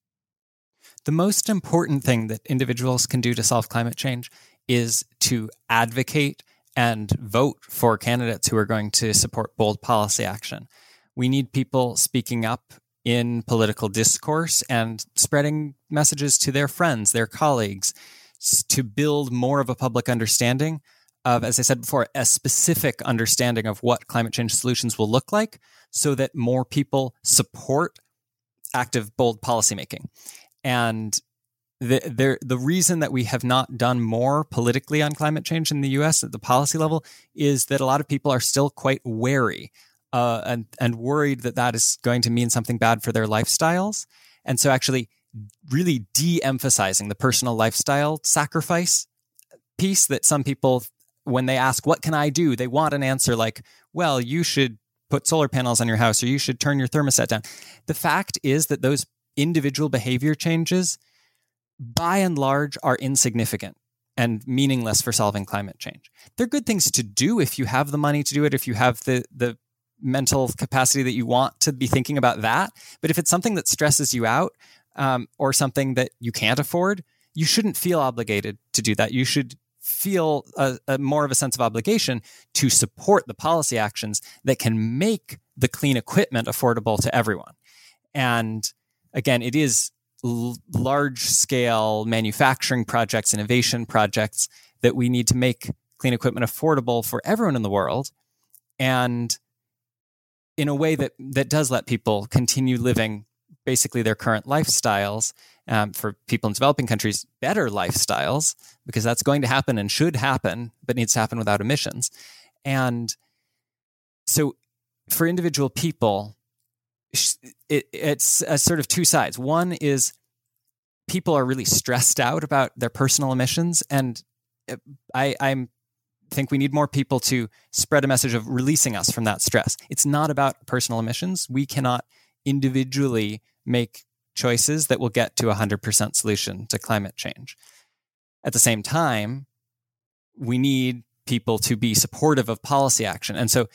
The most important thing that individuals can do to solve climate change is to advocate and vote for candidates who are going to support bold policy action. We need people speaking up in political discourse and spreading messages to their friends, their colleagues, to build more of a public understanding of, as I said before, a specific understanding of what climate change solutions will look like so that more people support active, bold policymaking. And the, the, reason that we have not done more politically on climate change in the US at the policy level is that a lot of people are still quite wary uh, and, and worried that that is going to mean something bad for their lifestyles. And so, actually, really de emphasizing the personal lifestyle sacrifice piece that some people, when they ask, What can I do? they want an answer like, Well, you should put solar panels on your house or you should turn your thermostat down. The fact is that those individual behavior changes by and large, are insignificant and meaningless for solving climate change. They're good things to do if you have the money to do it, if you have the, the mental capacity that you want to be thinking about that. But if it's something that stresses you out um, or something that you can't afford, you shouldn't feel obligated to do that. You should feel a, a more of a sense of obligation to support the policy actions that can make the clean equipment affordable to everyone. And again, it is l- large scale manufacturing projects, innovation projects that we need to make clean equipment affordable for everyone in the world. And in a way that that does let people continue living basically their current lifestyles um, for people in developing countries better lifestyles because that's going to happen and should happen but needs to happen without emissions. And so for individual people it, it's a sort of two sides. One is people are really stressed out about their personal emissions, and uh, I I'm think we need more people to spread a message of releasing us from that stress. It's not about personal emissions. We cannot individually make choices that will get to a 100% solution to climate change. At the same time, we need people to be supportive of policy action. And so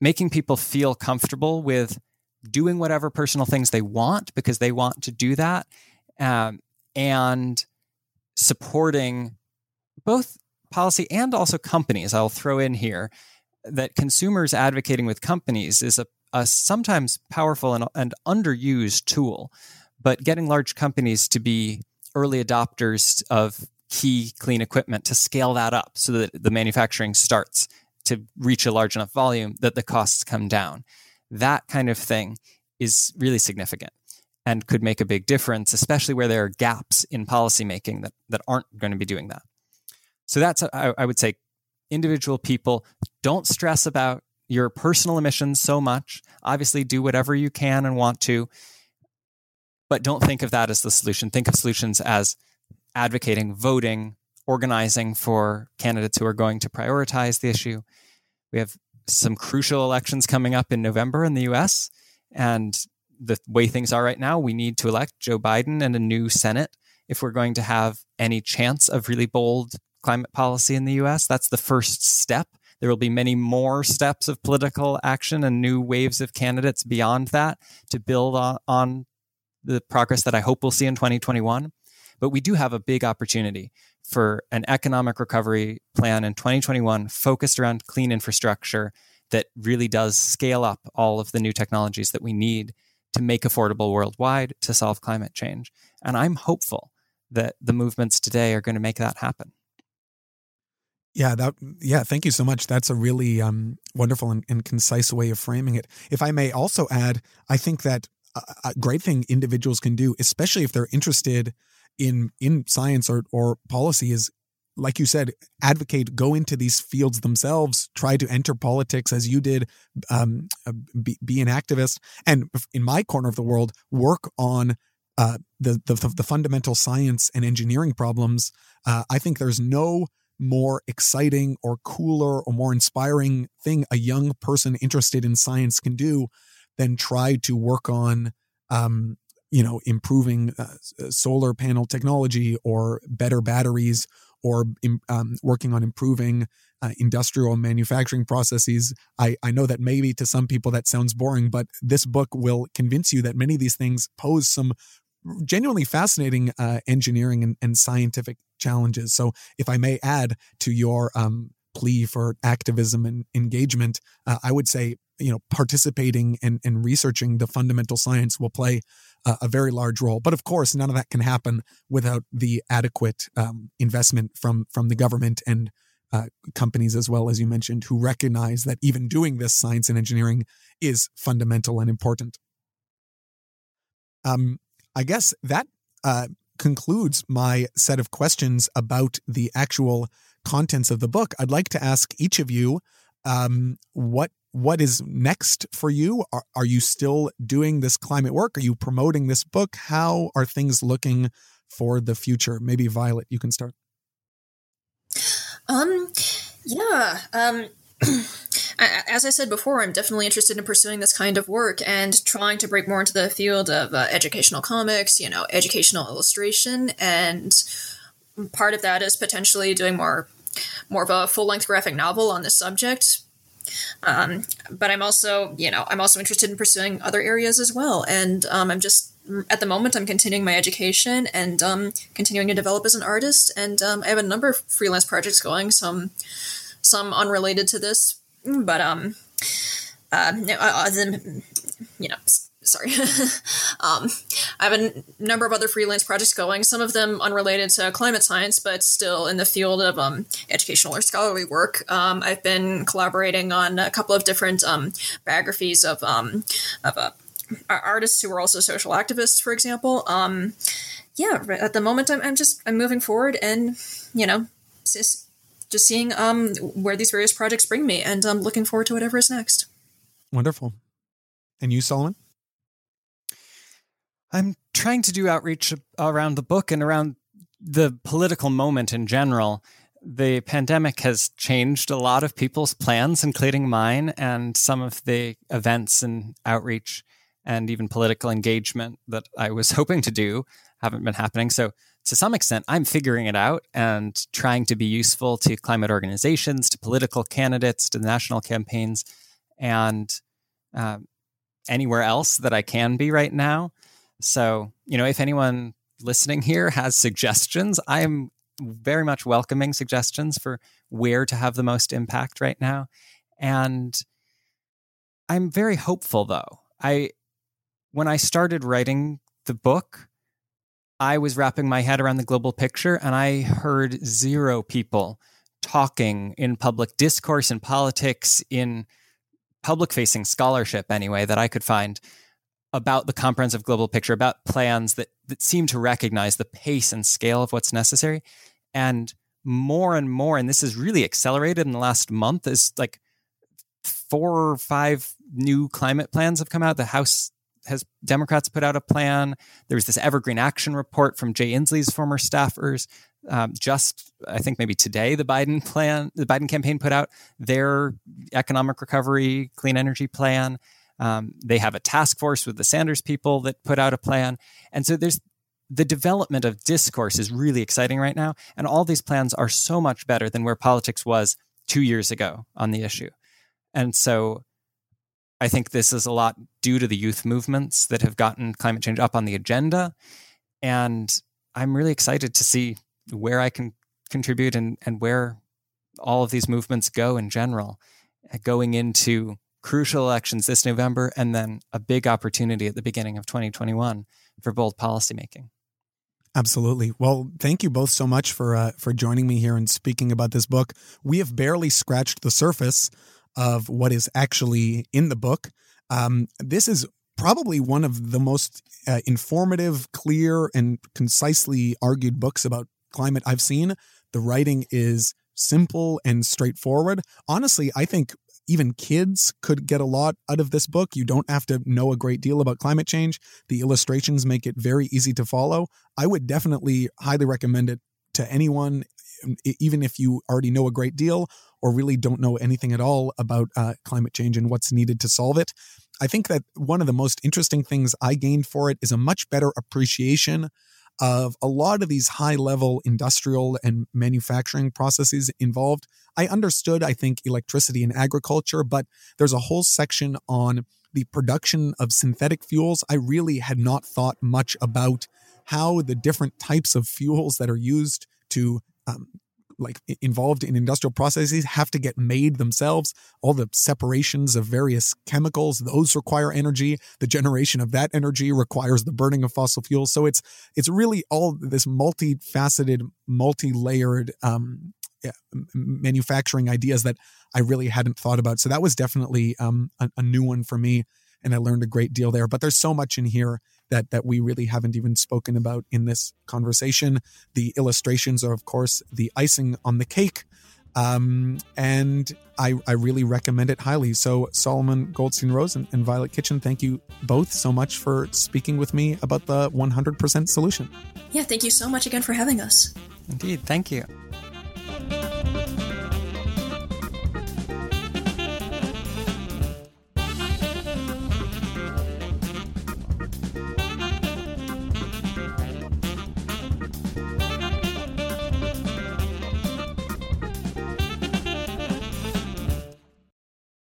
making people feel comfortable with doing whatever personal things they want because they want to do that, um, and supporting both policy and also companies. I'll throw in here that consumers advocating with companies is a, a sometimes powerful and, and underused tool, but getting large companies to be early adopters of key clean equipment to scale that up so that the manufacturing starts to reach a large enough volume that the costs come down that kind of thing is really significant and could make a big difference, especially where there are gaps in policymaking that, that aren't going to be doing that. So that's, I, I would say, individual people don't stress about your personal emissions so much. Obviously, do whatever you can and want to, but don't think of that as the solution. Think of solutions as advocating, voting, organizing for candidates who are going to prioritize the issue. We have some crucial elections coming up in November in the US. And the way things are right now, we need to elect Joe Biden and a new Senate if we're going to have any chance of really bold climate policy in the US. That's the first step. There will be many more steps of political action and new waves of candidates beyond that to build on, on the progress that I hope we'll see in 2021. But we do have a big opportunity for an economic recovery plan in 2021 focused around clean infrastructure that really does scale up all of the new technologies that we need to make affordable worldwide to solve climate change. And I'm hopeful that the movements today are going to make that happen. Yeah, that yeah, thank you so much. That's a really um, wonderful and, and, concise way of framing it. If I may also add, I think that a, a great thing individuals can do, especially if they're interested in in science or or policy is like you said, advocate, go into these fields themselves, try to enter politics as you did, um, uh, be, be, an activist, and in my corner of the world, work on uh, the, the, the fundamental science and engineering problems. Uh, I think there's no more exciting or cooler or more inspiring thing a young person interested in science can do than try to work on um, you know, improving uh, solar panel technology or better batteries or um, working on improving uh, industrial manufacturing processes. I, I know that maybe to some people that sounds boring, but this book will convince you that many of these things pose some genuinely fascinating uh, engineering and, and, scientific challenges. So, if I may add to your um, plea for activism and engagement, uh, I would say you know participating and, and researching the fundamental science will play uh, a very large role. But of course, none of that can happen without the adequate um, investment from from the government and uh, companies, as well as you mentioned, who recognize that even doing this science and engineering is fundamental and important. Um, I guess that uh, concludes my set of questions about the actual contents of the book. I'd like to ask each of you um, what what is next for you? Are, are you still doing this climate work? Are you promoting this book? How are things looking for the future? Maybe Violet, you can start. Um, yeah. Um, as I said before, I'm definitely interested in pursuing this kind of work and trying to break more into the field of uh, educational comics, you know, educational illustration, and part of that is potentially doing more more of a full length graphic novel on this subject. Um, but I'm also, you know, I'm also interested in pursuing other areas as well, and um, I'm just at the moment I'm continuing my education and um, continuing to develop as an artist, and um, I have a number of freelance projects going, some some unrelated to this, but um, uh, than, you know, sorry. um, I have a n- number of other freelance projects going, some of them unrelated to climate science, but still in the field of um, educational or scholarly work. Um, I've been collaborating on a couple of different um, biographies of um, of uh, artists who are also social activists, for example. Um, yeah, at the moment, I'm, I'm just I'm moving forward, and you know, just, just seeing um, where these various projects bring me, and I'm looking forward to whatever is next. Wonderful. And you, Solomon? I'm trying to do outreach around the book and around the political moment in general. The pandemic has changed a lot of people's plans, including mine, and some of the events and outreach and even political engagement that I was hoping to do haven't been happening. So, to some extent, I'm figuring it out and trying to be useful to climate organizations, to political candidates, to national campaigns, and um, anywhere else that I can be right now. So, you know, if anyone listening here has suggestions, I'm very much welcoming suggestions for where to have the most impact right now. And I'm very hopeful though. I when I started writing the book, I was wrapping my head around the global picture and I heard zero people talking in public discourse in politics in public facing scholarship anyway that I could find about the comprehensive global picture, about plans that, that seem to recognize the pace and scale of what's necessary. And more and more, and this is really accelerated in the last month, is like four or five new climate plans have come out. The House has Democrats put out a plan. There was this Evergreen Action report from Jay Inslee's former staffers. Um, just I think maybe today, the Biden plan, the Biden campaign put out their economic recovery, clean energy plan. Um, they have a task force with the Sanders people that put out a plan. And so there's the development of discourse is really exciting right now. And all these plans are so much better than where politics was two years ago on the issue. And so I think this is a lot due to the youth movements that have gotten climate change up on the agenda. And I'm really excited to see where I can contribute and, and where all of these movements go in general, going into crucial elections this November, and then a big opportunity at the beginning of 2021 for bold policymaking. Absolutely. Well, thank you both so much for uh, for joining me here and speaking about this book. We have barely scratched the surface of what is actually in the book. Um, this is probably one of the most uh, informative, clear, and concisely argued books about climate I've seen. The writing is simple and straightforward. Honestly, I think even kids could get a lot out of this book. You don't have to know a great deal about climate change. The illustrations make it very easy to follow. I would definitely highly recommend it to anyone, even if you already know a great deal or really don't know anything at all about uh, climate change and what's needed to solve it. I think that one of the most interesting things I gained for it is a much better appreciation of a lot of these high level industrial and manufacturing processes involved. I understood, I think, electricity and agriculture, but there's a whole section on the production of synthetic fuels. I really had not thought much about how the different types of fuels that are used to um, like involved in industrial processes have to get made themselves. All the separations of various chemicals, those require energy. The generation of that energy requires the burning of fossil fuels. So it's it's really all this multifaceted, multi-layered um, yeah, manufacturing ideas that I really hadn't thought about. So that was definitely um, a, a new one for me, and I learned a great deal there. But there's so much in here that that we really haven't even spoken about in this conversation. The illustrations are, of course, the icing on the cake. Um, and I, I really recommend it highly. So, Solomon Goldstein Rose and, and Violet Kitchen, thank you both so much for speaking with me about the 100% solution. Yeah, thank you so much again for having us. Indeed, thank you.